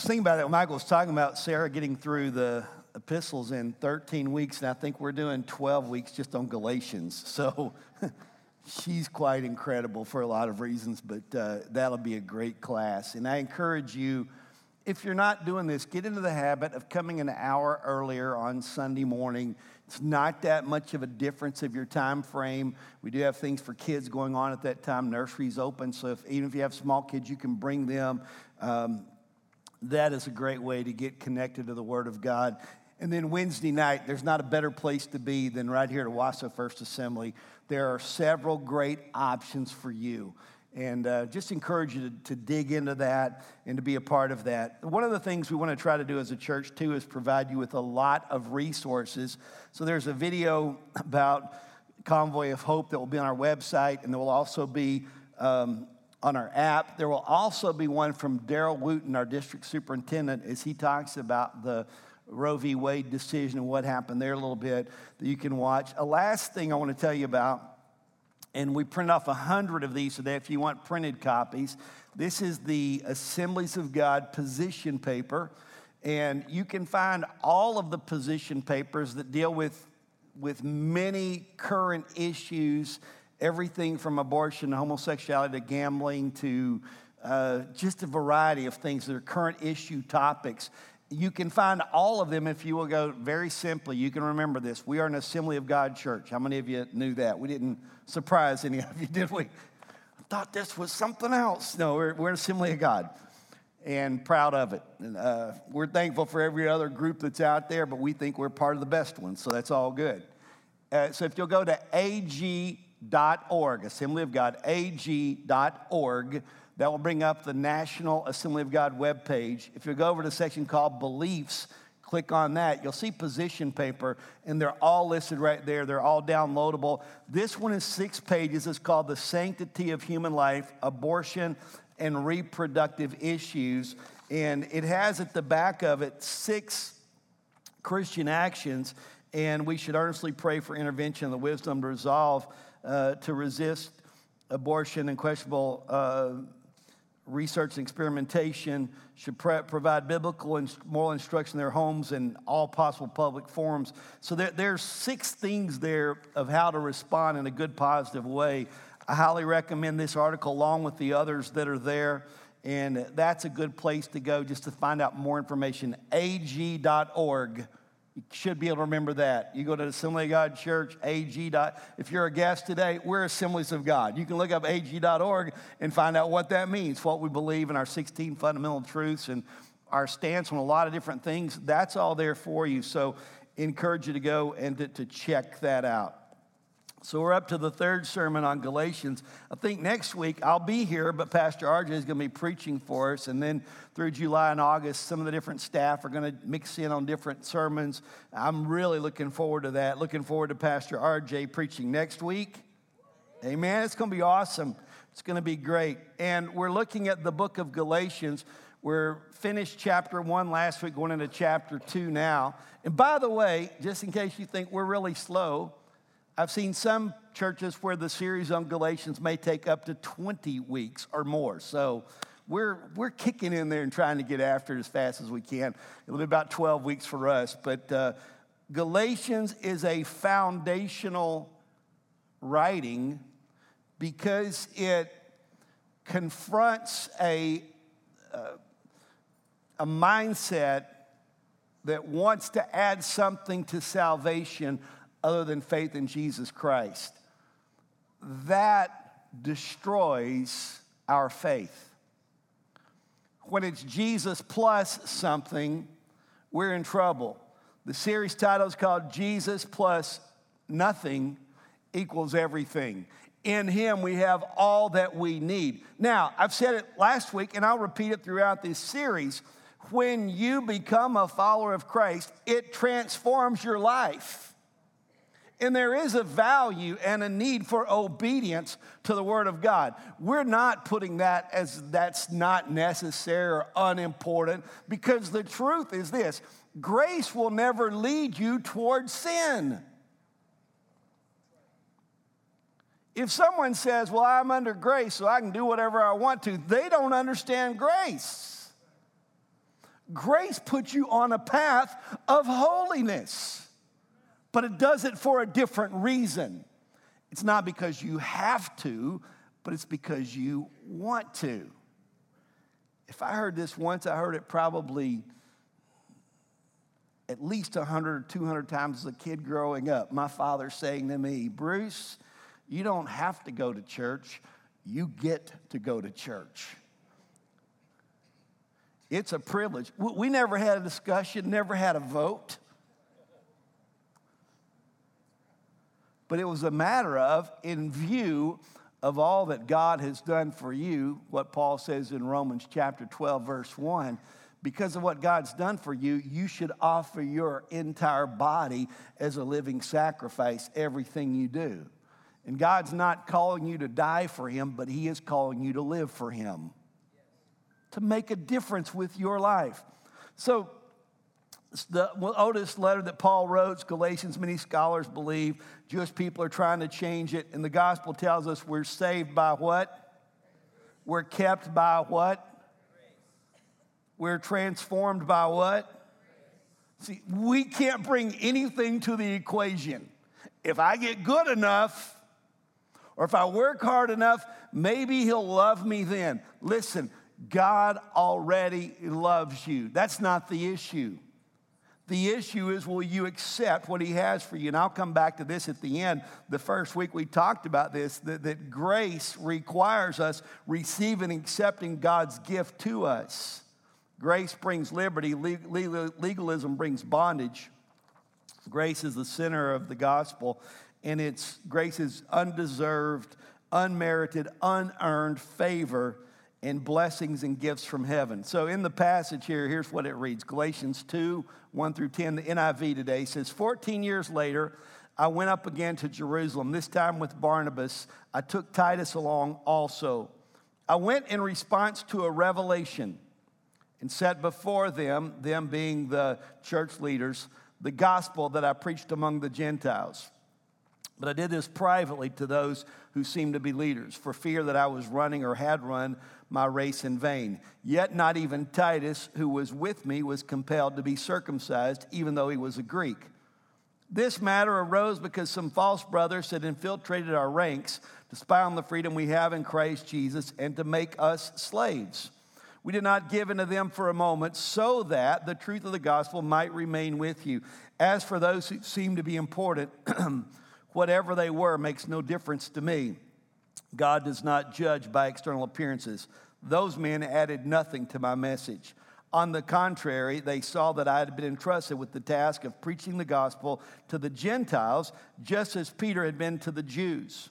was thinking about it Michael was talking about Sarah getting through the epistles in 13 weeks, and I think we're doing 12 weeks just on Galatians. So she's quite incredible for a lot of reasons, but uh, that'll be a great class. And I encourage you, if you're not doing this, get into the habit of coming an hour earlier on Sunday morning. It's not that much of a difference of your time frame. We do have things for kids going on at that time. Nursery's open, so if, even if you have small kids, you can bring them. Um, that is a great way to get connected to the Word of God. And then Wednesday night, there's not a better place to be than right here at Owasso First Assembly. There are several great options for you. And uh, just encourage you to, to dig into that and to be a part of that. One of the things we want to try to do as a church, too, is provide you with a lot of resources. So there's a video about Convoy of Hope that will be on our website, and there will also be um, on our app. There will also be one from Daryl Wooten, our district superintendent, as he talks about the Roe v. Wade decision and what happened there a little bit that you can watch. A last thing I want to tell you about, and we print off a hundred of these today if you want printed copies. This is the Assemblies of God position paper, and you can find all of the position papers that deal with, with many current issues, everything from abortion to homosexuality to gambling to uh, just a variety of things that are current issue topics you can find all of them if you will go very simply. You can remember this. We are an Assembly of God church. How many of you knew that? We didn't surprise any of you, did we? I thought this was something else. No, we're, we're an Assembly of God and proud of it. And, uh, we're thankful for every other group that's out there, but we think we're part of the best ones, so that's all good. Uh, so if you'll go to ag.org, Assembly of God, ag.org, that will bring up the National Assembly of God webpage. If you go over to the section called Beliefs, click on that. You'll see position paper, and they're all listed right there. They're all downloadable. This one is six pages. It's called The Sanctity of Human Life, Abortion, and Reproductive Issues. And it has at the back of it six Christian actions, and we should earnestly pray for intervention and the wisdom to resolve uh, to resist abortion and questionable. Uh, research and experimentation should pre- provide biblical and moral instruction in their homes and all possible public forums. So there, there's six things there of how to respond in a good, positive way. I highly recommend this article along with the others that are there. And that's a good place to go just to find out more information. ag.org you should be able to remember that. You go to Assembly of God Church, AG. If you're a guest today, we're Assemblies of God. You can look up ag.org and find out what that means, what we believe in our 16 fundamental truths and our stance on a lot of different things. That's all there for you. So, encourage you to go and to, to check that out. So we're up to the third sermon on Galatians. I think next week I'll be here, but Pastor RJ is going to be preaching for us. And then through July and August, some of the different staff are going to mix in on different sermons. I'm really looking forward to that. Looking forward to Pastor RJ preaching next week. Amen. It's going to be awesome. It's going to be great. And we're looking at the book of Galatians. We're finished chapter one last week, going into chapter two now. And by the way, just in case you think we're really slow, I've seen some churches where the series on Galatians may take up to 20 weeks or more. So we're, we're kicking in there and trying to get after it as fast as we can. It'll be about 12 weeks for us. But uh, Galatians is a foundational writing because it confronts a, uh, a mindset that wants to add something to salvation other than faith in Jesus Christ. That destroys our faith. When it's Jesus plus something, we're in trouble. The series title is called Jesus plus nothing equals everything. In Him, we have all that we need. Now, I've said it last week, and I'll repeat it throughout this series. When you become a follower of Christ, it transforms your life. And there is a value and a need for obedience to the Word of God. We're not putting that as that's not necessary or unimportant because the truth is this grace will never lead you towards sin. If someone says, Well, I'm under grace, so I can do whatever I want to, they don't understand grace. Grace puts you on a path of holiness, but it does it for a different reason. It's not because you have to, but it's because you want to. If I heard this once, I heard it probably at least 100 or 200 times as a kid growing up. My father saying to me, Bruce, you don't have to go to church, you get to go to church. It's a privilege. We never had a discussion, never had a vote. But it was a matter of, in view of all that God has done for you, what Paul says in Romans chapter 12, verse 1, because of what God's done for you, you should offer your entire body as a living sacrifice, everything you do. And God's not calling you to die for Him, but He is calling you to live for Him to make a difference with your life. So, the oldest letter that Paul wrote, Galatians, many scholars believe Jewish people are trying to change it. And the gospel tells us we're saved by what? We're kept by what? We're transformed by what? See, we can't bring anything to the equation. If I get good enough, or if I work hard enough, maybe he'll love me then. Listen, God already loves you. That's not the issue. The issue is, will you accept what He has for you? And I'll come back to this at the end. The first week we talked about this that, that grace requires us receiving and accepting God's gift to us. Grace brings liberty, legalism brings bondage. Grace is the center of the gospel, and it's grace is undeserved, unmerited, unearned favor and blessings and gifts from heaven. So in the passage here, here's what it reads Galatians 2 1 through 10. The NIV today says, 14 years later, I went up again to Jerusalem, this time with Barnabas. I took Titus along also. I went in response to a revelation and set before them, them being the church leaders, the gospel that I preached among the Gentiles. But I did this privately to those who seemed to be leaders, for fear that I was running or had run my race in vain. Yet not even Titus, who was with me, was compelled to be circumcised, even though he was a Greek. This matter arose because some false brothers had infiltrated our ranks to spy on the freedom we have in Christ Jesus and to make us slaves. We did not give in to them for a moment so that the truth of the gospel might remain with you. As for those who seem to be important, whatever they were makes no difference to me. God does not judge by external appearances. Those men added nothing to my message. On the contrary, they saw that I had been entrusted with the task of preaching the gospel to the Gentiles, just as Peter had been to the Jews.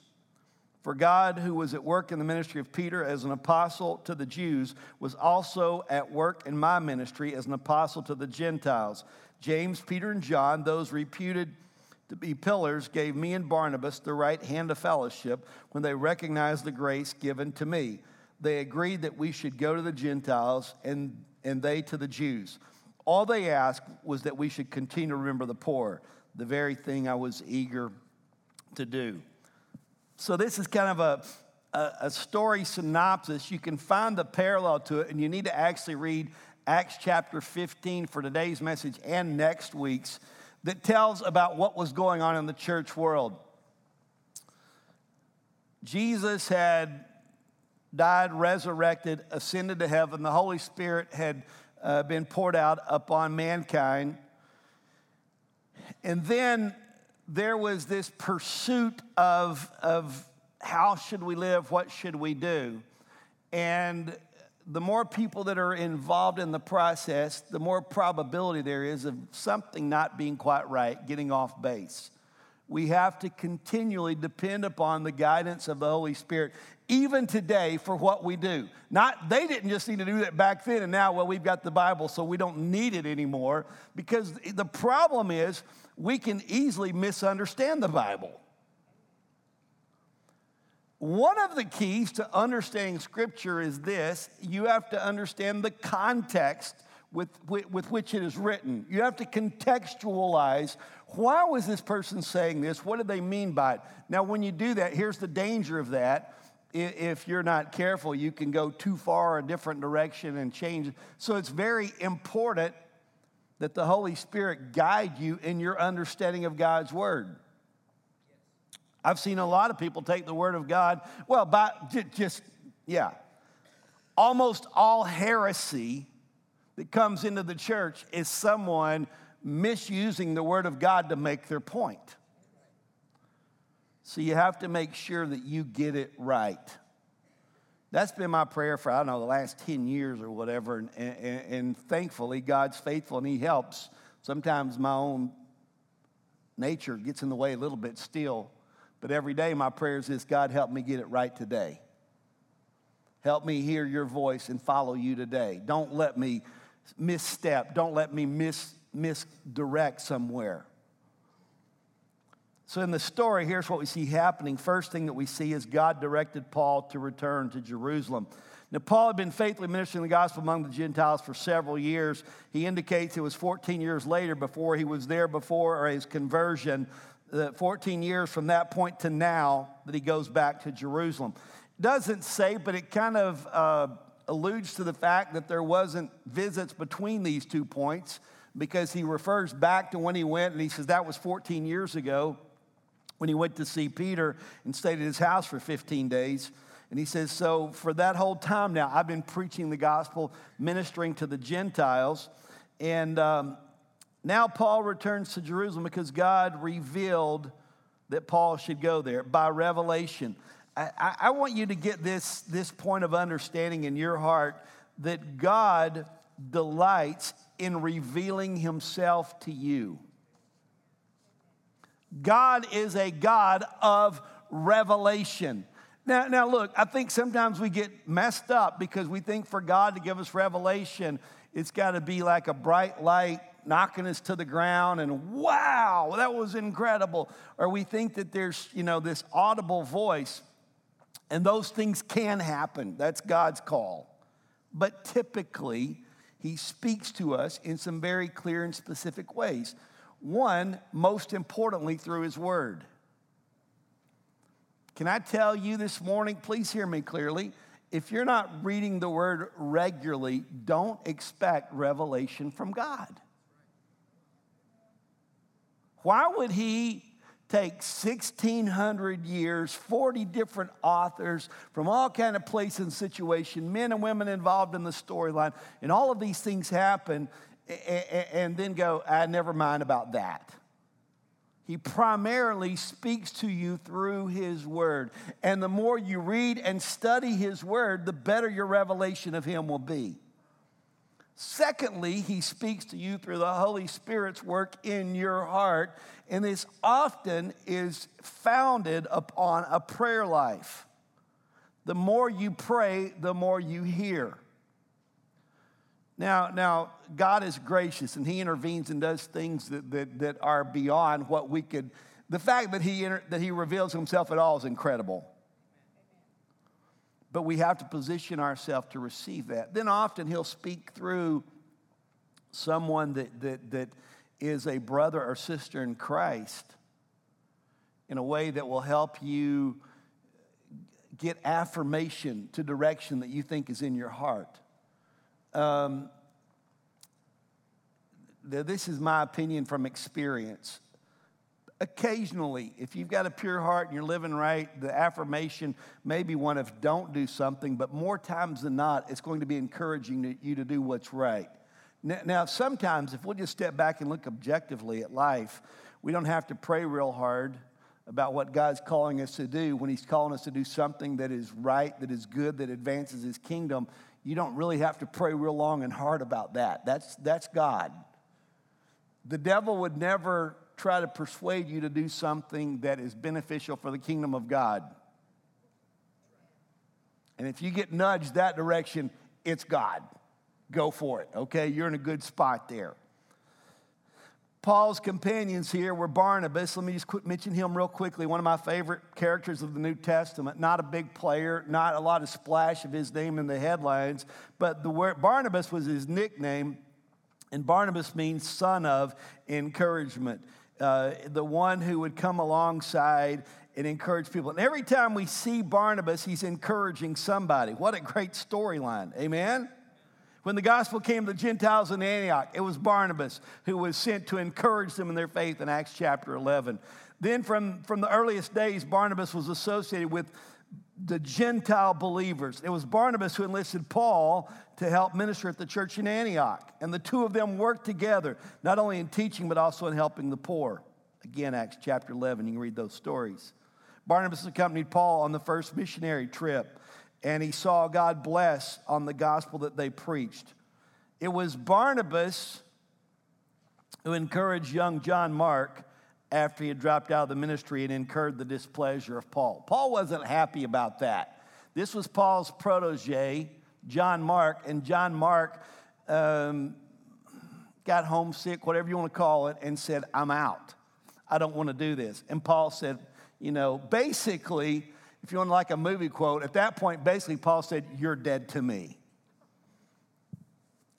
For God, who was at work in the ministry of Peter as an apostle to the Jews, was also at work in my ministry as an apostle to the Gentiles. James, Peter, and John, those reputed to be pillars gave me and Barnabas the right hand of fellowship when they recognized the grace given to me. They agreed that we should go to the Gentiles and, and they to the Jews. All they asked was that we should continue to remember the poor, the very thing I was eager to do. So, this is kind of a, a, a story synopsis. You can find the parallel to it, and you need to actually read Acts chapter 15 for today's message and next week's that tells about what was going on in the church world. Jesus had died, resurrected, ascended to heaven. The Holy Spirit had uh, been poured out upon mankind. And then there was this pursuit of, of how should we live, what should we do. And the more people that are involved in the process, the more probability there is of something not being quite right, getting off base. We have to continually depend upon the guidance of the Holy Spirit, even today, for what we do. Not they didn't just need to do that back then, and now, well, we've got the Bible, so we don't need it anymore. Because the problem is, we can easily misunderstand the Bible. One of the keys to understanding Scripture is this you have to understand the context with, with, with, which it is written. You have to contextualize why was this person saying this? What did they mean by it? Now, when you do that, here's the danger of that if you're not careful, you can go too far a different direction and change. So it's very important that the Holy Spirit guide you in your understanding of God's word. I've seen a lot of people take the word of God, well, by just, yeah. Almost all heresy that comes into the church is someone misusing the word of God to make their point. So you have to make sure that you get it right. That's been my prayer for, I don't know, the last 10 years or whatever. And, and, and thankfully, God's faithful and He helps. Sometimes my own nature gets in the way a little bit still. But every day, my prayers is God, help me get it right today. Help me hear your voice and follow you today. Don't let me misstep. Don't let me mis, misdirect somewhere. So, in the story, here's what we see happening. First thing that we see is God directed Paul to return to Jerusalem. Now, Paul had been faithfully ministering the gospel among the Gentiles for several years. He indicates it was 14 years later before he was there before his conversion, uh, 14 years from that point to now that he goes back to Jerusalem. Doesn't say, but it kind of uh, alludes to the fact that there wasn't visits between these two points because he refers back to when he went and he says that was 14 years ago when he went to see Peter and stayed at his house for 15 days. And he says, So for that whole time now, I've been preaching the gospel, ministering to the Gentiles. And um, now Paul returns to Jerusalem because God revealed that Paul should go there by revelation. I, I want you to get this, this point of understanding in your heart that God delights in revealing himself to you. God is a God of revelation. Now, now, look, I think sometimes we get messed up because we think for God to give us revelation, it's got to be like a bright light knocking us to the ground and wow, that was incredible. Or we think that there's, you know, this audible voice, and those things can happen. That's God's call. But typically, He speaks to us in some very clear and specific ways. One, most importantly, through His Word. Can I tell you this morning, please hear me clearly. If you're not reading the Word regularly, don't expect revelation from God. Why would He take 1600 years 40 different authors from all kind of places and situation men and women involved in the storyline and all of these things happen and then go, I ah, never mind about that. He primarily speaks to you through His Word. And the more you read and study His Word, the better your revelation of Him will be. Secondly, He speaks to you through the Holy Spirit's work in your heart. And this often is founded upon a prayer life. The more you pray, the more you hear. Now, now, God is gracious and He intervenes and does things that, that, that are beyond what we could. The fact that he, that he reveals Himself at all is incredible. But we have to position ourselves to receive that. Then often He'll speak through someone that, that, that is a brother or sister in Christ in a way that will help you get affirmation to direction that you think is in your heart. Um, this is my opinion from experience. Occasionally, if you've got a pure heart and you're living right, the affirmation may be one of don't do something, but more times than not, it's going to be encouraging you to do what's right. Now, sometimes if we'll just step back and look objectively at life, we don't have to pray real hard about what God's calling us to do when He's calling us to do something that is right, that is good, that advances His kingdom you don't really have to pray real long and hard about that. That's, that's God. The devil would never try to persuade you to do something that is beneficial for the kingdom of God. And if you get nudged that direction, it's God. Go for it, okay? You're in a good spot there. Paul's companions here were Barnabas. Let me just mention him real quickly. One of my favorite characters of the New Testament. Not a big player, not a lot of splash of his name in the headlines, but the word Barnabas was his nickname, and Barnabas means son of encouragement. Uh, the one who would come alongside and encourage people. And every time we see Barnabas, he's encouraging somebody. What a great storyline. Amen? When the gospel came to the Gentiles in Antioch, it was Barnabas who was sent to encourage them in their faith in Acts chapter 11. Then, from, from the earliest days, Barnabas was associated with the Gentile believers. It was Barnabas who enlisted Paul to help minister at the church in Antioch. And the two of them worked together, not only in teaching, but also in helping the poor. Again, Acts chapter 11, you can read those stories. Barnabas accompanied Paul on the first missionary trip, and he saw God bless on the gospel that they preached. It was Barnabas who encouraged young John Mark after he had dropped out of the ministry and incurred the displeasure of Paul. Paul wasn't happy about that. This was Paul's protege, John Mark, and John Mark um, got homesick, whatever you want to call it, and said, I'm out. I don't want to do this. And Paul said, you know, basically, if you want to like a movie quote, at that point, basically, Paul said, You're dead to me.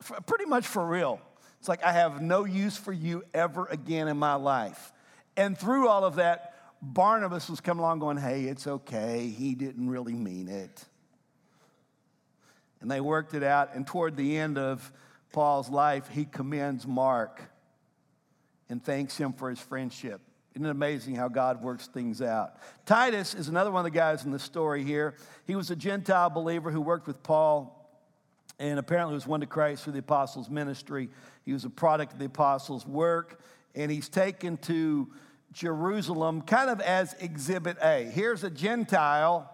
For, pretty much for real. It's like, I have no use for you ever again in my life. And through all of that, Barnabas was coming along going, Hey, it's okay. He didn't really mean it. And they worked it out. And toward the end of Paul's life, he commends Mark and thanks him for his friendship. Isn't it amazing how God works things out? Titus is another one of the guys in the story here. He was a Gentile believer who worked with Paul and apparently was won to Christ through the apostles' ministry. He was a product of the apostles' work and he's taken to Jerusalem kind of as exhibit A. Here's a Gentile,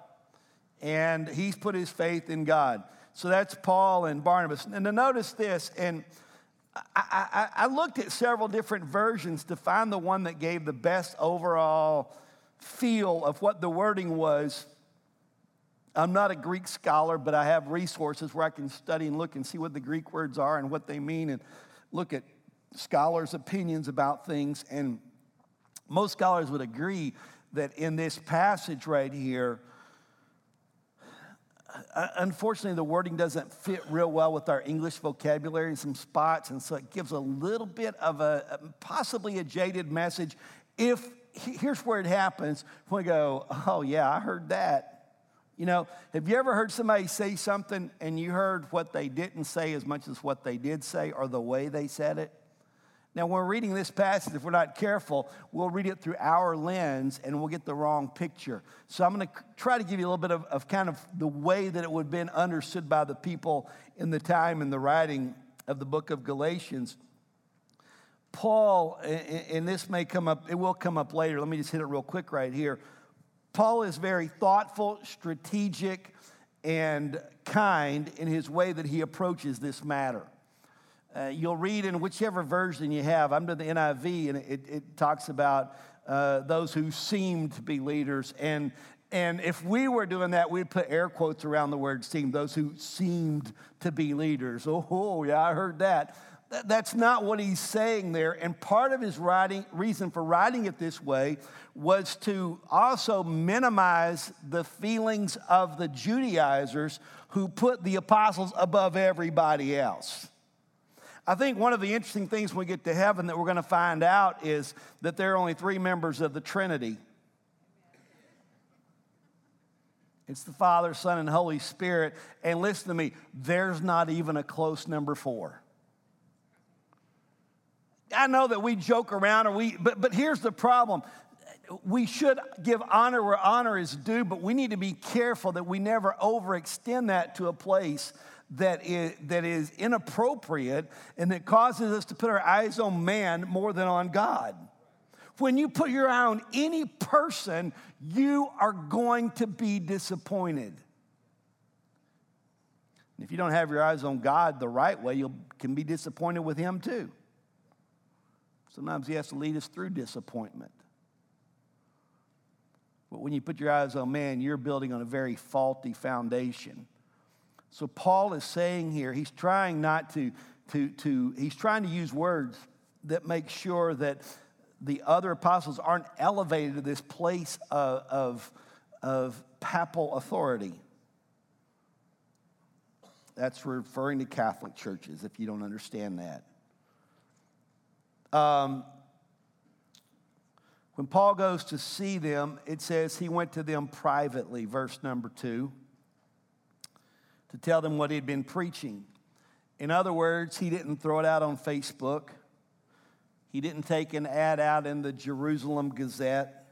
and he's put his faith in God. So that's Paul and Barnabas. And to notice this, and I, I, I, looked at several different versions to find the one that gave the best overall feel of what the wording was. I'm not a Greek scholar, but I have resources where I can study and look and see what the Greek words are and what they mean and look at scholars' opinions about things, and most scholars would agree that in this passage right here, uh, unfortunately, the wording doesn't fit real well with our English vocabulary in some spots, and so it gives a little bit of a possibly a jaded message. If here's where it happens, we go, oh yeah, I heard that. You know, have you ever heard somebody say something and you heard what they didn't say as much as what they did say or the way they said it? Now, when we're reading this passage, if we're not careful, we'll read it through our lens and we'll get the wrong picture. So, I'm going to try to give you a little bit of, of kind of the way that it would have been understood by the people in the time in the writing of the book of Galatians. Paul, and this may come up, it will come up later. Let me just hit it real quick right here. Paul is very thoughtful, strategic, and kind in his way that he approaches this matter. Uh, you'll read in whichever version you have. I'm to the NIV, and it, it talks about uh, those who seem to be leaders. And, and if we were doing that, we'd put air quotes around the word seem, those who seemed to be leaders. Oh, yeah, I heard that. That's not what he's saying there. And part of his writing, reason for writing it this way was to also minimize the feelings of the Judaizers who put the apostles above everybody else. I think one of the interesting things when we get to heaven that we're going to find out is that there are only three members of the Trinity. It's the Father, Son, and Holy Spirit. And listen to me, there's not even a close number four. I know that we joke around, or we, but, but here's the problem. We should give honor where honor is due, but we need to be careful that we never overextend that to a place that is, that is inappropriate and that causes us to put our eyes on man more than on God. When you put your eye on any person, you are going to be disappointed. And if you don't have your eyes on God the right way, you can be disappointed with Him too. Sometimes He has to lead us through disappointment. But when you put your eyes on man, you're building on a very faulty foundation. So Paul is saying here, he's trying not to, to, to he's trying to use words that make sure that the other apostles aren't elevated to this place of, of, of papal authority. That's referring to Catholic churches, if you don't understand that. Um, When Paul goes to see them, it says he went to them privately, verse number two, to tell them what he'd been preaching. In other words, he didn't throw it out on Facebook. He didn't take an ad out in the Jerusalem Gazette.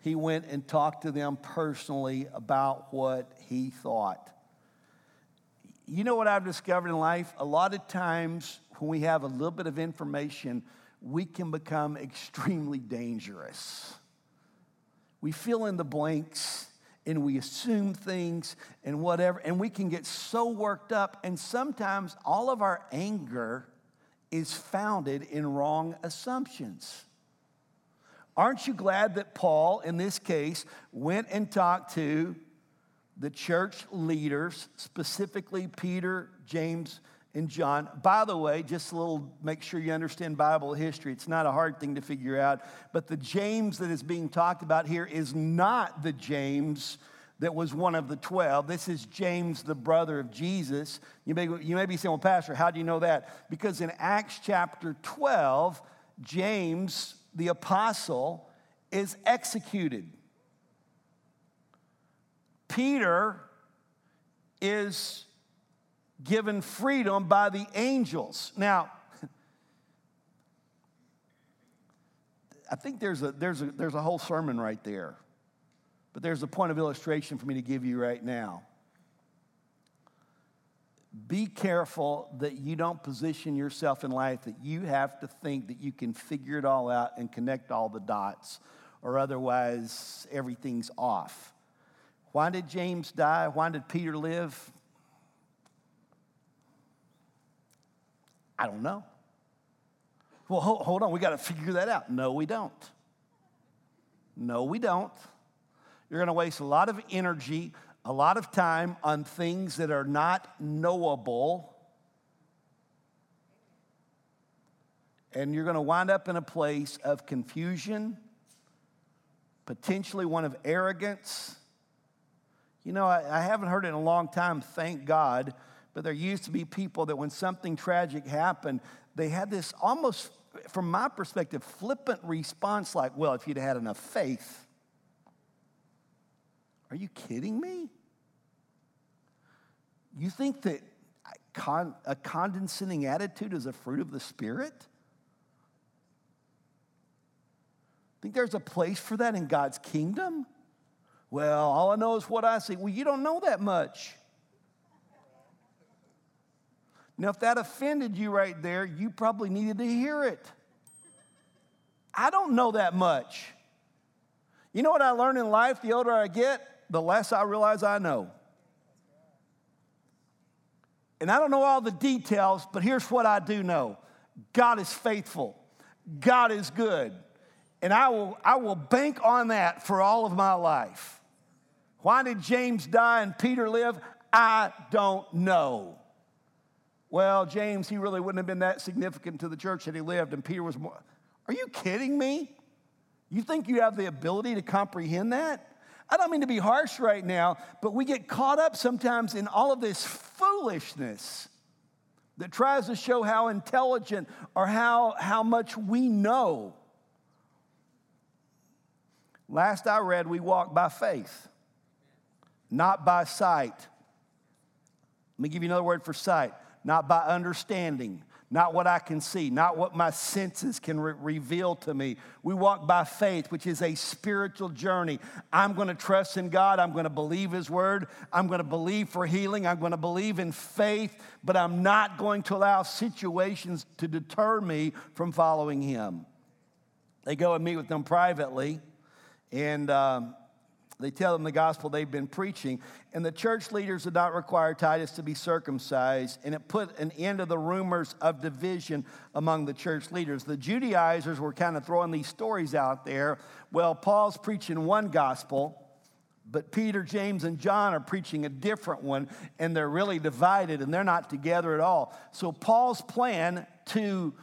He went and talked to them personally about what he thought. You know what I've discovered in life? A lot of times when we have a little bit of information, we can become extremely dangerous. We fill in the blanks and we assume things and whatever, and we can get so worked up, and sometimes all of our anger is founded in wrong assumptions. Aren't you glad that Paul, in this case, went and talked to the church leaders, specifically Peter, James, and John. By the way, just a little, make sure you understand Bible history. It's not a hard thing to figure out. But the James that is being talked about here is not the James that was one of the 12. This is James, the brother of Jesus. You may, you may be saying, well, Pastor, how do you know that? Because in Acts chapter 12, James, the apostle, is executed. Peter is given freedom by the angels. Now, I think there's a, there's, a, there's a whole sermon right there, but there's a point of illustration for me to give you right now. Be careful that you don't position yourself in life that you have to think that you can figure it all out and connect all the dots, or otherwise everything's off. Why did James die? Why did Peter live? I don't know. Well, hold, on, we got to figure that out. No, we don't. No, we don't. You're going to waste a lot of energy, a lot of time on things that are not knowable. And you're going to wind up in a place of confusion, potentially one of arrogance. You know, I, I haven't heard it in a long time, thank God but there used to be people that when something tragic happened, they had this almost, from my perspective, flippant response like, well, if you'd had enough faith. Are you kidding me? You think that con- a condescending attitude is a fruit of the Spirit? Think there's a place for that in God's kingdom? Well, all I know is what I see. Well, you don't know that much. Now, if that offended you right there, you probably needed to hear it. I don't know that much. You know what I learn in life the older I get, the less I realize I know. And I don't know all the details, but here's what I do know God is faithful, God is good. And I will, I will bank on that for all of my life. Why did James die and Peter live? I don't know. Well, James, he really wouldn't have been that significant to the church that he lived, and Peter was more. Are you kidding me? You think you have the ability to comprehend that? I don't mean to be harsh right now, but we get caught up sometimes in all of this foolishness that tries to show how intelligent or how, how much we know. Last I read, we walk by faith, not by sight. Let me give you another word for sight not by understanding, not what I can see, not what my senses can re- reveal to me. We walk by faith, which is a spiritual journey. I'm going to trust in God. I'm going to believe His word. I'm going to believe for healing. I'm going to believe in faith, but I'm not going to allow situations to deter me from following Him. They go and meet with them privately, and um, they tell them the gospel they've been preaching, and the church leaders did not require Titus to be circumcised, and it put an end to the rumors of division among the church leaders. The Judaizers were kind of throwing these stories out there. Well, Paul's preaching one gospel, but Peter, James, and John are preaching a different one, and they're really divided and they're not together at all. So, Paul's plan to,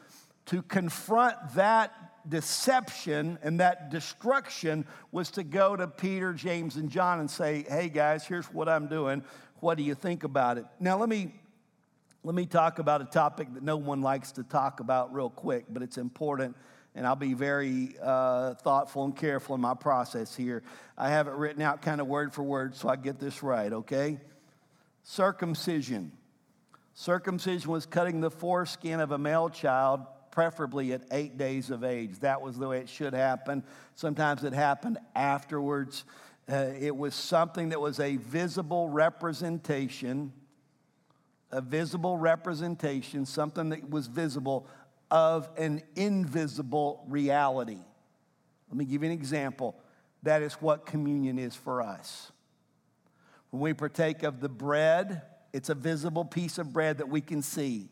to confront that deception and that destruction was to go to Peter, James, and John and say, hey guys, here's what I'm doing. What do you think about it? Now, let me, let me talk about a topic that no one likes to talk about real quick, but it's important and I'll be very uh, thoughtful and careful in my process here. I have it written out kind of word for word so I get this right, okay? Circumcision. Circumcision was cutting the foreskin of a male child, preferably at eight days of age. That was the way it should happen. Sometimes it happened afterwards. Uh, it was something that was a visible representation, a visible representation, something that was visible of an invisible reality. Let me give you an example. That is what communion is for us. When we partake of the bread, it's a visible piece of bread that we can see.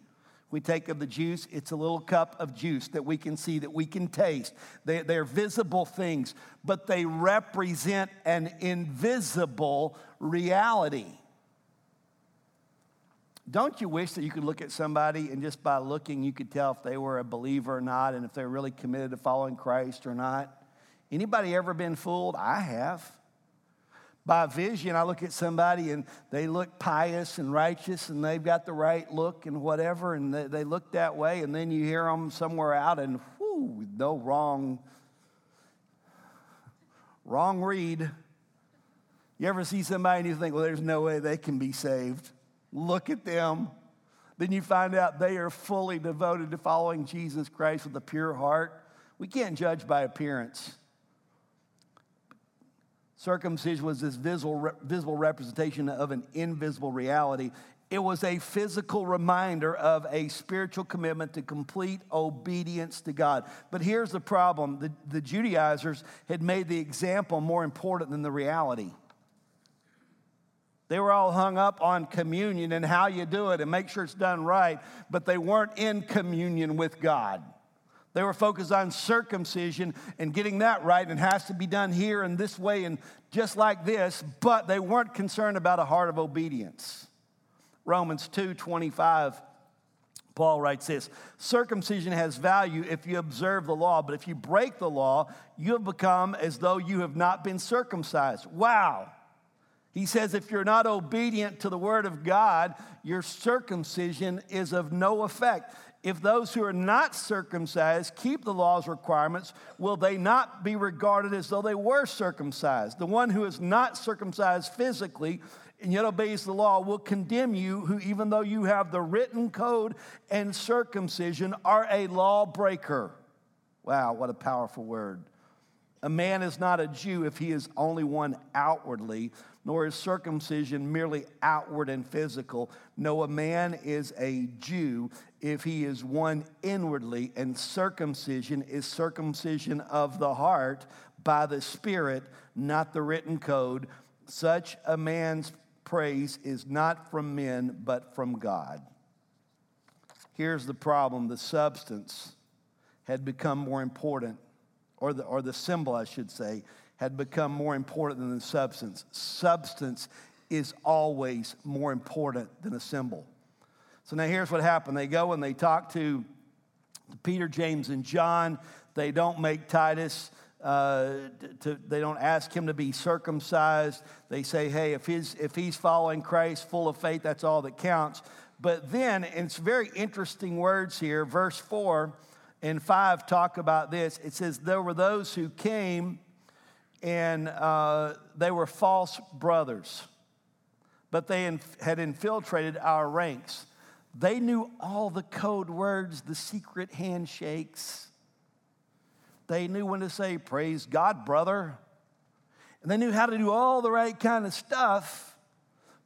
We take of the juice, it's a little cup of juice that we can see, that we can taste. They, they're visible things, but they represent an invisible reality. Don't you wish that you could look at somebody and just by looking, you could tell if they were a believer or not and if they're really committed to following Christ or not? Anybody ever been fooled? I have. By vision, I look at somebody and they look pious and righteous and they've got the right look and whatever, and they, they look that way, and then you hear them somewhere out and whoo, no wrong, wrong read. You ever see somebody and you think, well, there's no way they can be saved? Look at them. Then you find out they are fully devoted to following Jesus Christ with a pure heart. We can't judge by appearance. Circumcision was this visible, visible representation of an invisible reality. It was a physical reminder of a spiritual commitment to complete obedience to God. But here's the problem the, the Judaizers had made the example more important than the reality. They were all hung up on communion and how you do it and make sure it's done right, but they weren't in communion with God. They were focused on circumcision and getting that right and has to be done here and this way and just like this, but they weren't concerned about a heart of obedience. Romans 2 25, Paul writes this Circumcision has value if you observe the law, but if you break the law, you have become as though you have not been circumcised. Wow. He says, if you're not obedient to the word of God, your circumcision is of no effect. If those who are not circumcised keep the law's requirements, will they not be regarded as though they were circumcised? The one who is not circumcised physically and yet obeys the law will condemn you, who, even though you have the written code and circumcision, are a lawbreaker. Wow, what a powerful word. A man is not a Jew if he is only one outwardly, nor is circumcision merely outward and physical. No, a man is a Jew if he is one inwardly, and circumcision is circumcision of the heart by the Spirit, not the written code. Such a man's praise is not from men, but from God. Here's the problem the substance had become more important, or the, or the symbol, I should say, had become more important than the substance. Substance is always more important than a symbol. So now here's what happened. They go and they talk to Peter, James, and John. They don't make Titus. Uh, to, they don't ask him to be circumcised. They say, hey, if he's, if he's following Christ full of faith, that's all that counts. But then, it's very interesting words here, verse 4 and 5 talk about this. It says, There were those who came and uh, they were false brothers, but they inf- had infiltrated our ranks. They knew all the code words, the secret handshakes. They knew when to say, Praise God, brother. And they knew how to do all the right kind of stuff,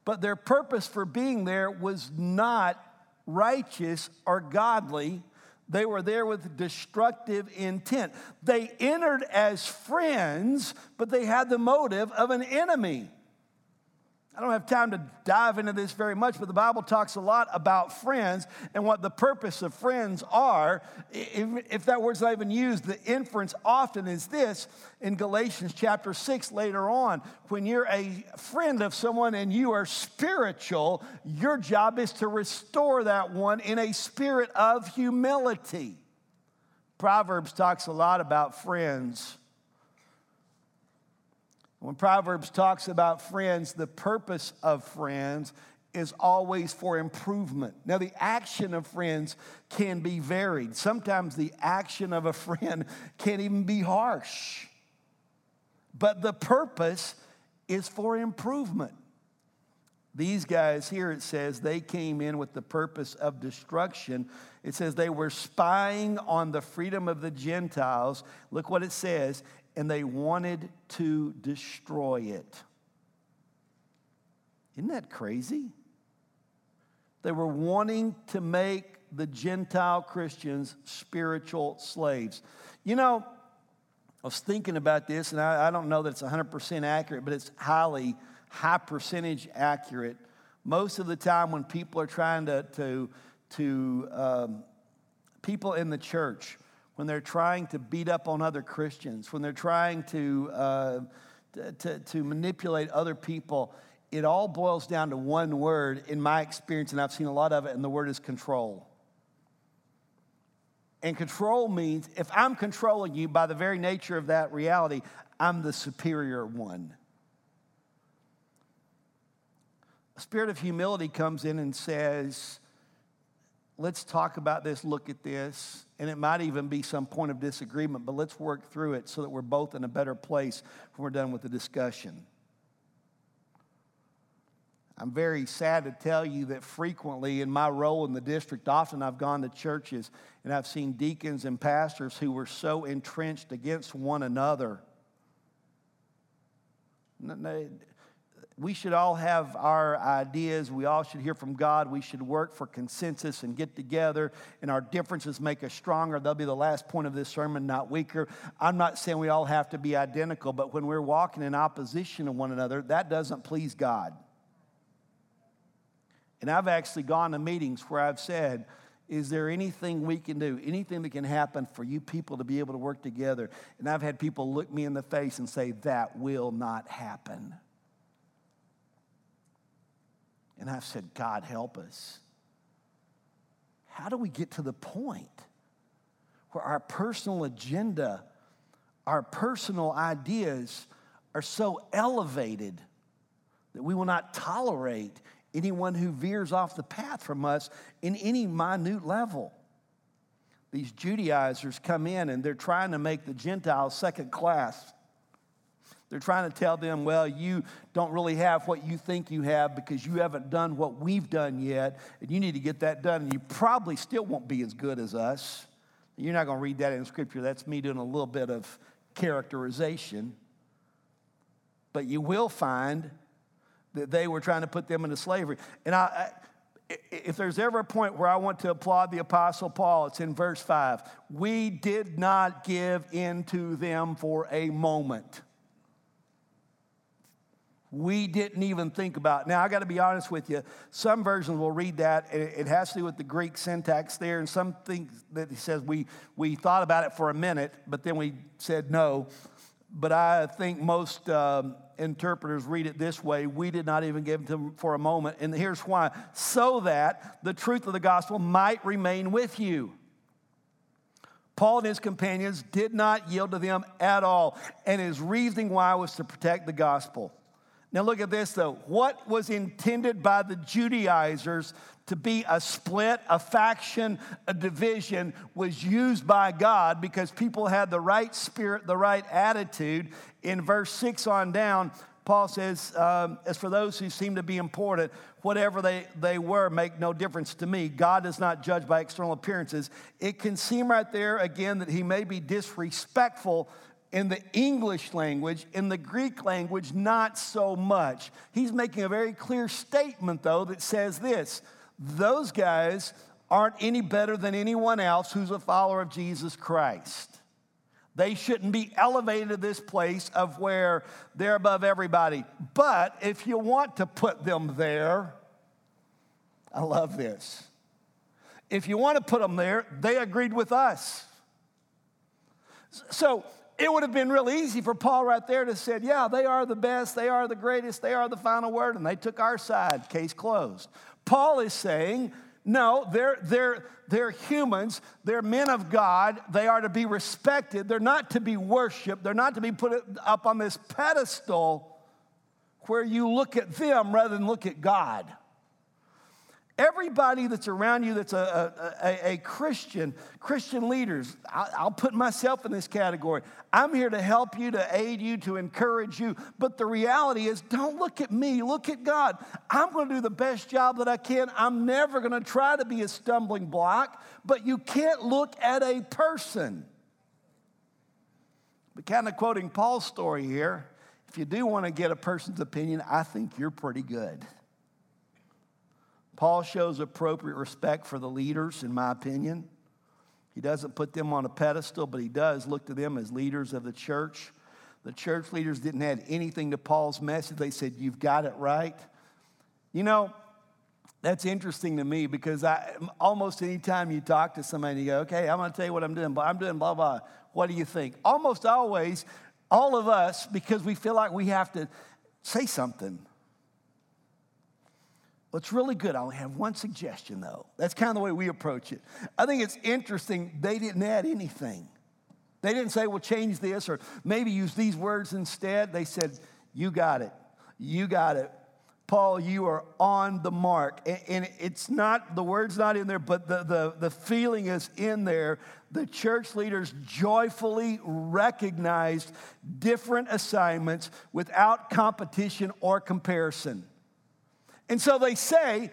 but their purpose for being there was not righteous or godly. They were there with destructive intent. They entered as friends, but they had the motive of an enemy. I don't have time to dive into this very much, but the Bible talks a lot about friends and what the purpose of friends are. If, if, that word's not even used, the inference often is this in Galatians chapter 6 later on. When you're a friend of someone and you are spiritual, your job is to restore that one in a spirit of humility. Proverbs talks a lot about friends. When Proverbs talks about friends, the purpose of friends is always for improvement. Now, the action of friends can be varied. Sometimes the action of a friend can even be harsh. But the purpose is for improvement. These guys here, it says, they came in with the purpose of destruction. It says they were spying on the freedom of the Gentiles. Look what it says, and they wanted to destroy it. Isn't that crazy? They were wanting to make the Gentile Christians spiritual slaves. You know, I was thinking about this, and I, I don't know that it's 100% accurate, but it's highly, high percentage accurate. Most of the time, when people are trying to, to, to um, people in the church, when they're trying to beat up on other Christians, when they're trying to, uh, to, to manipulate other people, it all boils down to one word in my experience, and I've seen a lot of it, and the word is control. And control means if I'm controlling you by the very nature of that reality, I'm the superior one. A spirit of humility comes in and says, Let's talk about this, look at this, and it might even be some point of disagreement, but let's work through it so that we're both in a better place when we're done with the discussion. I'm very sad to tell you that frequently in my role in the district, often I've gone to churches and I've seen deacons and pastors who were so entrenched against one another. We should all have our ideas. We all should hear from God. We should work for consensus and get together, and our differences make us stronger. That'll be the last point of this sermon, not weaker. I'm not saying we all have to be identical, but when we're walking in opposition to one another, that doesn't please God. And I've actually gone to meetings where I've said, is there anything we can do, anything that can happen for you people to be able to work together? And I've had people look me in the face and say, that will not happen. And I've said, God, help us. How do we get to the point where our personal agenda, our personal ideas are so elevated that we will not tolerate anyone who veers off the path from us in any minute level. These Judaizers come in and they're trying to make the Gentiles second class. They're trying to tell them, well, you don't really have what you think you have because you haven't done what we've done yet, and you need to get that done, and you probably still won't be as good as us. You're not going to read that in Scripture. That's me doing a little bit of characterization. But you will find that they were trying to put them into slavery. And I, I, if there's ever a point where I want to applaud the Apostle Paul, it's in verse 5. We did not give in to them for a moment. We didn't even think about. Now I got to be honest with you. Some versions will read that. It has to do with the Greek syntax there, and some things that he says we we thought about it for a minute, but then we said no. But I think most um, interpreters read it this way we did not even give them for a moment. And here's why so that the truth of the gospel might remain with you. Paul and his companions did not yield to them at all, and his reasoning why was to protect the gospel. Now, look at this though. What was intended by the Judaizers to be a split, a faction, a division was used by God because people had the right spirit, the right attitude. In verse 6 on down, Paul says, um, As for those who seem to be important, whatever they, they were make no difference to me. God does not judge by external appearances. It can seem right there again that he may be disrespectful in the English language, in the Greek language, not so much. He's making a very clear statement, though, that says this those guys aren't any better than anyone else who's a follower of Jesus Christ. They shouldn't be elevated to this place of where they're above everybody. But if you want to put them there, I love this. If you want to put them there, they agreed with us. So it would have been real easy for Paul right there to have said, yeah, they are the best, they are the greatest, they are the final word, and they took our side, case closed. Paul is saying, no, they're, they're, they're humans. They're men of God. They are to be respected. They're not to be worshiped. They're not to be put up on this pedestal where you look at them rather than look at God. Everybody that's around you that's a, a, a Christian, Christian leaders, I, I'll put myself in this category. I'm here to help you, to aid you, to encourage you. But the reality is, don't look at me, look at God. I'm going to do the best job that I can. I'm never going to try to be a stumbling block, but you can't look at a person. But kind of quoting Paul's story here, if you do want to get a person's opinion, I think you're pretty good. Paul shows appropriate respect for the leaders, in my opinion. He doesn't put them on a pedestal, but he does look to them as leaders of the church. The church leaders didn't add anything to Paul's message. They said, You've got it right. You know, that's interesting to me because I, almost anytime you talk to somebody, you go, Okay, I'm going to tell you what I'm doing, but I'm doing blah, blah. What do you think? Almost always, all of us, because we feel like we have to say something. It's really good. I only have one suggestion, though. That's kind of the way we approach it. I think it's interesting they didn't add anything. They didn't say, well, change this or maybe use these words instead. They said, you got it. You got it. Paul, you are on the mark. And it's not, the word's not in there, but the, the, the feeling is in there. The church leaders joyfully recognized different assignments without competition or comparison. And so they say,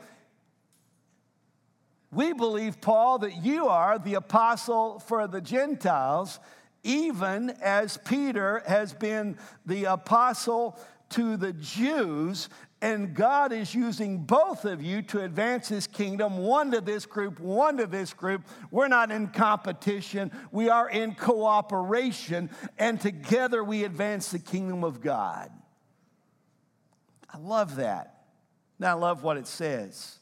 We believe, Paul, that you are the apostle for the Gentiles, even as Peter has been the apostle to the Jews. And God is using both of you to advance his kingdom, one to this group, one to this group. We're not in competition, we are in cooperation, and together we advance the kingdom of God. I love that. Now, I love what it says.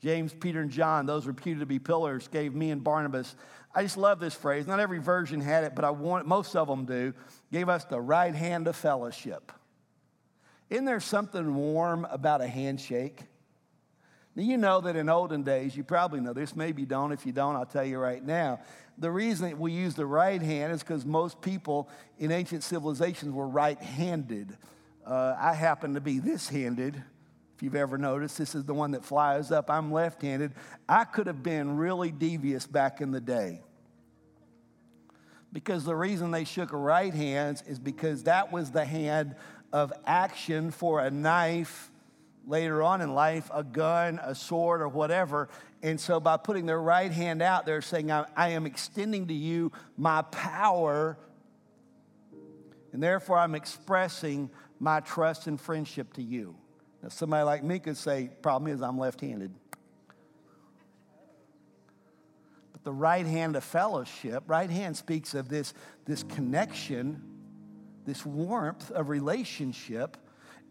James, Peter, and John, those reputed to be pillars, gave me and Barnabas. I just love this phrase. Not every version had it, but I want most of them do. Gave us the right hand of fellowship. Isn't there something warm about a handshake? Now, you know that in olden days, you probably know this, maybe you don't. If you don't, I'll tell you right now. The reason we use the right hand is because most people in ancient civilizations were right handed. Uh, I happen to be this handed. If you've ever noticed, this is the one that flies up. I'm left handed. I could have been really devious back in the day. Because the reason they shook right hands is because that was the hand of action for a knife later on in life, a gun, a sword, or whatever. And so by putting their right hand out, they're saying, I, I am extending to you my power, and therefore I'm expressing my trust and friendship to you. Now, somebody like me could say, problem is I'm left handed. But the right hand of fellowship, right hand speaks of this, this connection, this warmth of relationship.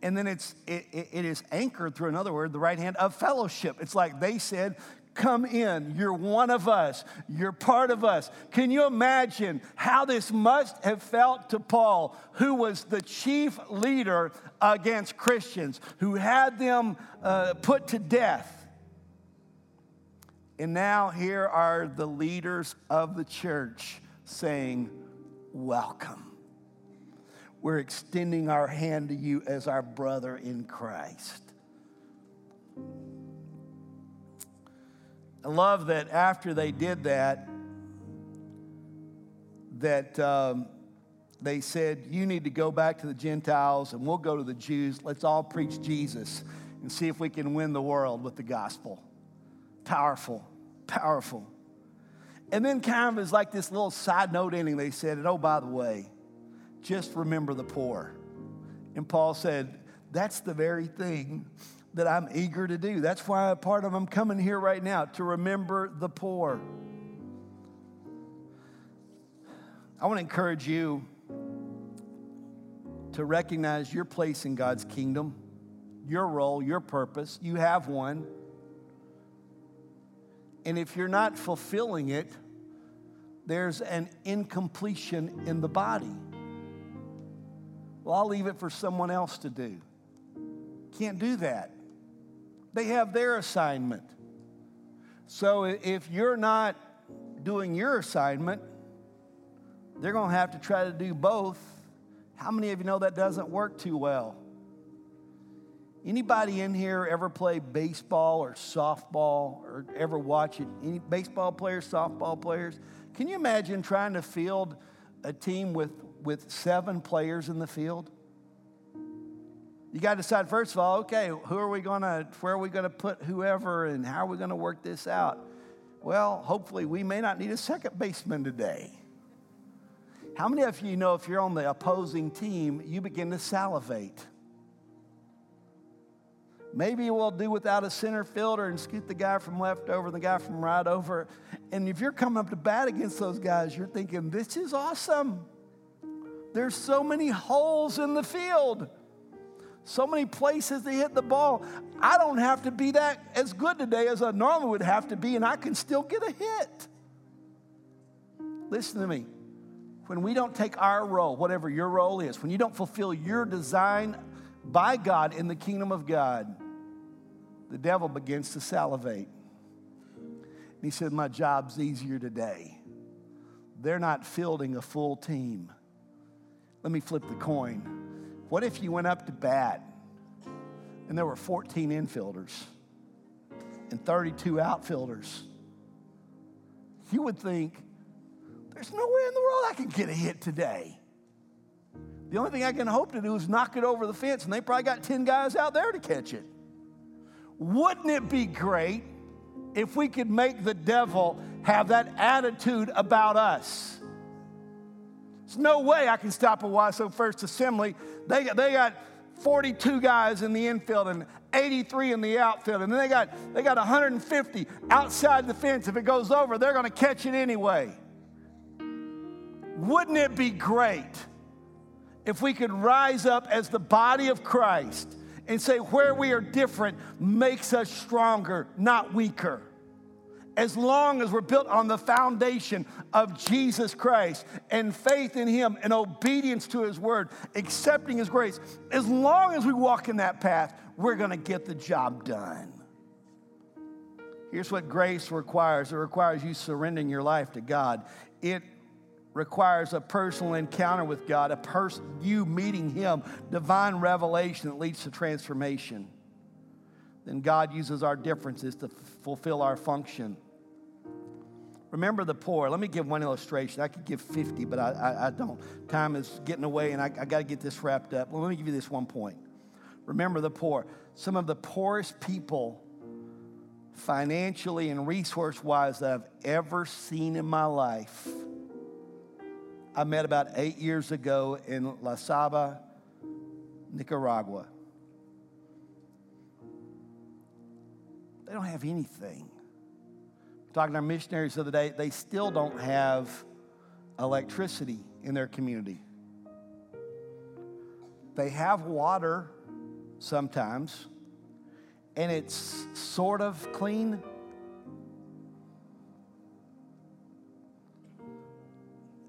And then it's, it, it is anchored through another word, the right hand of fellowship. It's like they said, Come in. You're one of us. You're part of us. Can you imagine how this must have felt to Paul, who was the chief leader against Christians, who had them uh, put to death? And now here are the leaders of the church saying, Welcome. We're extending our hand to you as our brother in Christ. I love that after they did that, that um, they said, You need to go back to the Gentiles and we'll go to the Jews. Let's all preach Jesus and see if we can win the world with the gospel. Powerful, powerful. And then, kind of as like this little side note ending, they said, and oh, by the way, just remember the poor. And Paul said, That's the very thing that I'm eager to do. That's why a part of I'm coming here right now to remember the poor. I want to encourage you to recognize your place in God's kingdom, your role, your purpose. You have one. And if you're not fulfilling it, there's an incompletion in the body. Well, I'll leave it for someone else to do. Can't do that. They have their assignment. So if you're not doing your assignment, they're going to have to try to do both. How many of you know that doesn't work too well? Anybody in here ever play baseball or softball or ever watch it? Any baseball players, softball players? Can you imagine trying to field a team with, with seven players in the field? You got to decide first of all, okay, who are we going to, where are we going to put whoever, and how are we going to work this out? Well, hopefully, we may not need a second baseman today. How many of you know if you're on the opposing team, you begin to salivate? Maybe we'll do without a center fielder and scoot the guy from left over, the guy from right over. And if you're coming up to bat against those guys, you're thinking, this is awesome. There's so many holes in the field, so many places to hit the ball. I don't have to be that as good today as I normally would have to be, and I can still get a hit. Listen to me. When we don't take our role, whatever your role is, when you don't fulfill your design by God in the kingdom of God, the devil begins to salivate. And he said, My job's easier today. They're not fielding a full team. Let me flip the coin. What if you went up to bat and there were 14 infielders and 32 outfielders? You would think, there's no way in the world I can get a hit today. The only thing I can hope to do is knock it over the fence, and they probably got 10 guys out there to catch it. Wouldn't it be great if we could make the devil have that attitude about us? There's no way I can stop a YSO First Assembly. They got, they got 42 guys in the infield and 83 in the outfield, and then they got, they got 150 outside the fence. If it goes over, they're going to catch it anyway. Wouldn't it be great if we could rise up as the body of Christ and say, where we are different makes us stronger, not weaker. As long as we're built on the foundation of Jesus Christ and faith in Him and obedience to His word, accepting His grace, as long as we walk in that path, we're gonna get the job done. Here's what grace requires it requires you surrendering your life to God. It requires a personal encounter with God, a person, you meeting Him, divine revelation that leads to transformation. Then God uses our differences to f- fulfill our function. Remember the poor. Let me give one illustration. I could give 50, but I, I, I don't. Time is getting away, and I, I got to get this wrapped up. Well, let me give you this one point. Remember the poor. Some of the poorest people, financially and resource wise, that I've ever seen in my life I met about eight years ago in La Saba, Nicaragua. They don't have anything. Talking to our missionaries the other day, they still don't have electricity in their community. They have water sometimes, and it's sort of clean,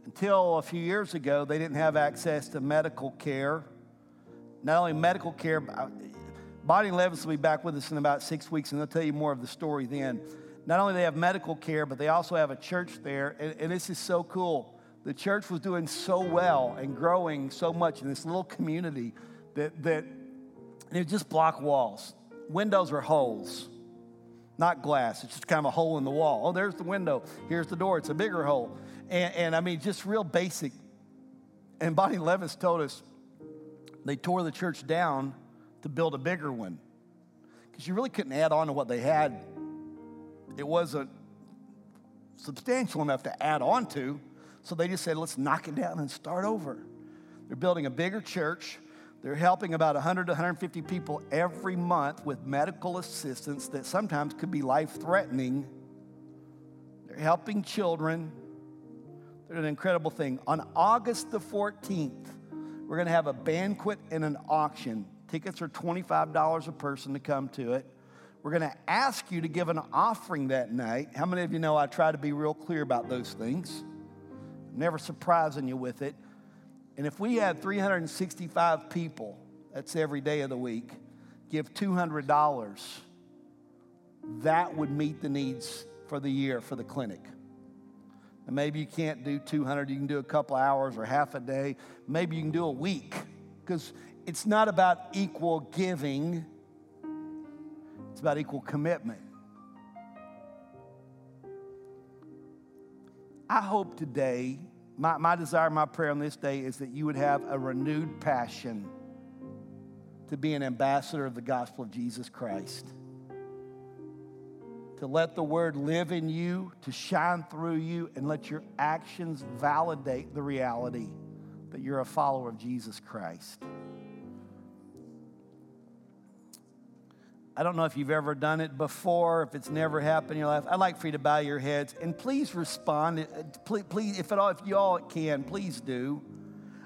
Until a few years ago, they didn't have access to medical care. Not only medical care, uh, Bonnie Levis will be back with us in about six weeks, and they'll tell you more of the story then. Not only they have medical care, but they also have a church there, and, and this is so cool. The church was doing so well and growing so much in this little community that, that it was just block walls. Windows are holes, not glass. It's just kind of a hole in the wall. Oh, there's the window. Here's the door. It's a bigger hole. And, and I mean, just real basic. And Bonnie Levis told us they tore the church down to build a bigger one because you really couldn't add on to what they had. It wasn't substantial enough to add on to. So they just said, let's knock it down and start over. They're building a bigger church. They're helping about 100 to 150 people every month with medical assistance that sometimes could be life threatening. They're helping children They're an incredible thing. On August the 14th, we're going to have a banquet and an auction. Tickets are $25 a person to come to it. We're going to ask you to give an offering that night. How many of you know I try to be real clear about those things? Never surprising you with it. And if we had 365 people, that's every day of the week, give $200, that would meet the needs for the year for the clinic. And maybe you can't do 200, you can do a couple hours or half a day. Maybe you can do a week because it's not about equal giving, it's about equal commitment. I hope today, my, my desire, my prayer on this day is that you would have a renewed passion to be an ambassador of the gospel of Jesus Christ. To let the word live in you, to shine through you, and let your actions validate the reality that you're a follower of Jesus Christ. I don't know if you've ever done it before, if it's never happened in your life. I'd like for you to bow your heads and please respond. Uh, please, please if at all, if you all can, please do.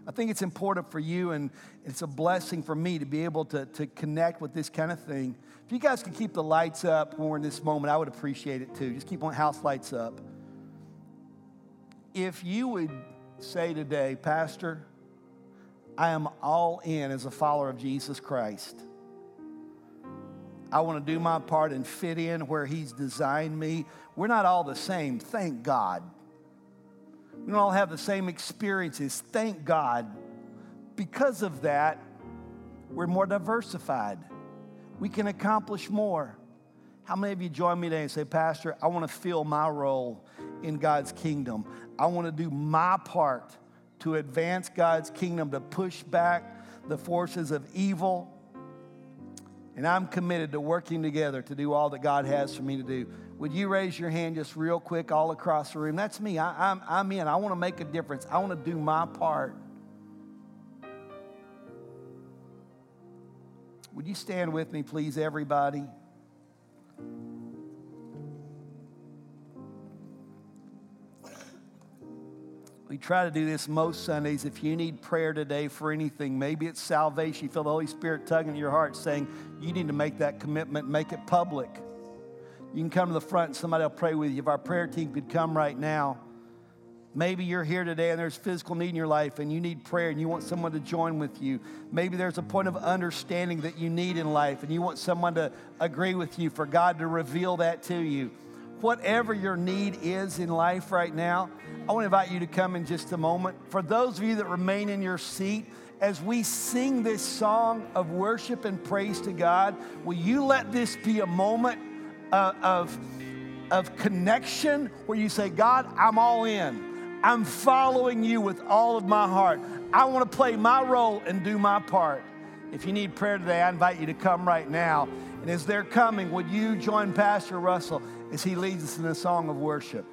I think it's important for you and it's a blessing for me to be able to, to connect with this kind of thing. If you guys could keep the lights up when we're in this moment, I would appreciate it too. Just keep on house lights up. If you would say today, Pastor, I am all in as a follower of Jesus Christ. I want to do my part and fit in where He's designed me. We're not all the same, thank God. We don't all have the same experiences, thank God. Because of that, we're more diversified. We can accomplish more. How many of you join me today and say, Pastor, I want to fill my role in God's kingdom? I want to do my part to advance God's kingdom, to push back the forces of evil and I'm committed to working together to do all that God has for me to do. Would you raise your hand just real quick all across the room? That's me. I, am I'm, I'm in. I want to make a difference. I want to do my part. Would you stand with me, please, everybody? We try to do this most Sundays. If you need prayer today for anything, maybe it's salvation, you feel the Holy Spirit tugging at your heart saying, you need to make that commitment, make it public. You can come to the front and somebody will pray with you. If our prayer team could come right now, maybe you're here today and there's physical need in your life and you need prayer and you want someone to join with you. Maybe there's a point of understanding that you need in life and you want someone to agree with you for God to reveal that to you. Whatever your need is in life right now, I want to invite you to come in just a moment. For those of you that remain in your seat, as we sing this song of worship and praise to God, will you let this be a moment uh, of, of connection where you say, God, I'm all in. I'm following you with all of my heart. I want to play my role and do my part. If you need prayer today, I invite you to come right now. And as they're coming, would you join Pastor Russell as he leads us in a song of worship?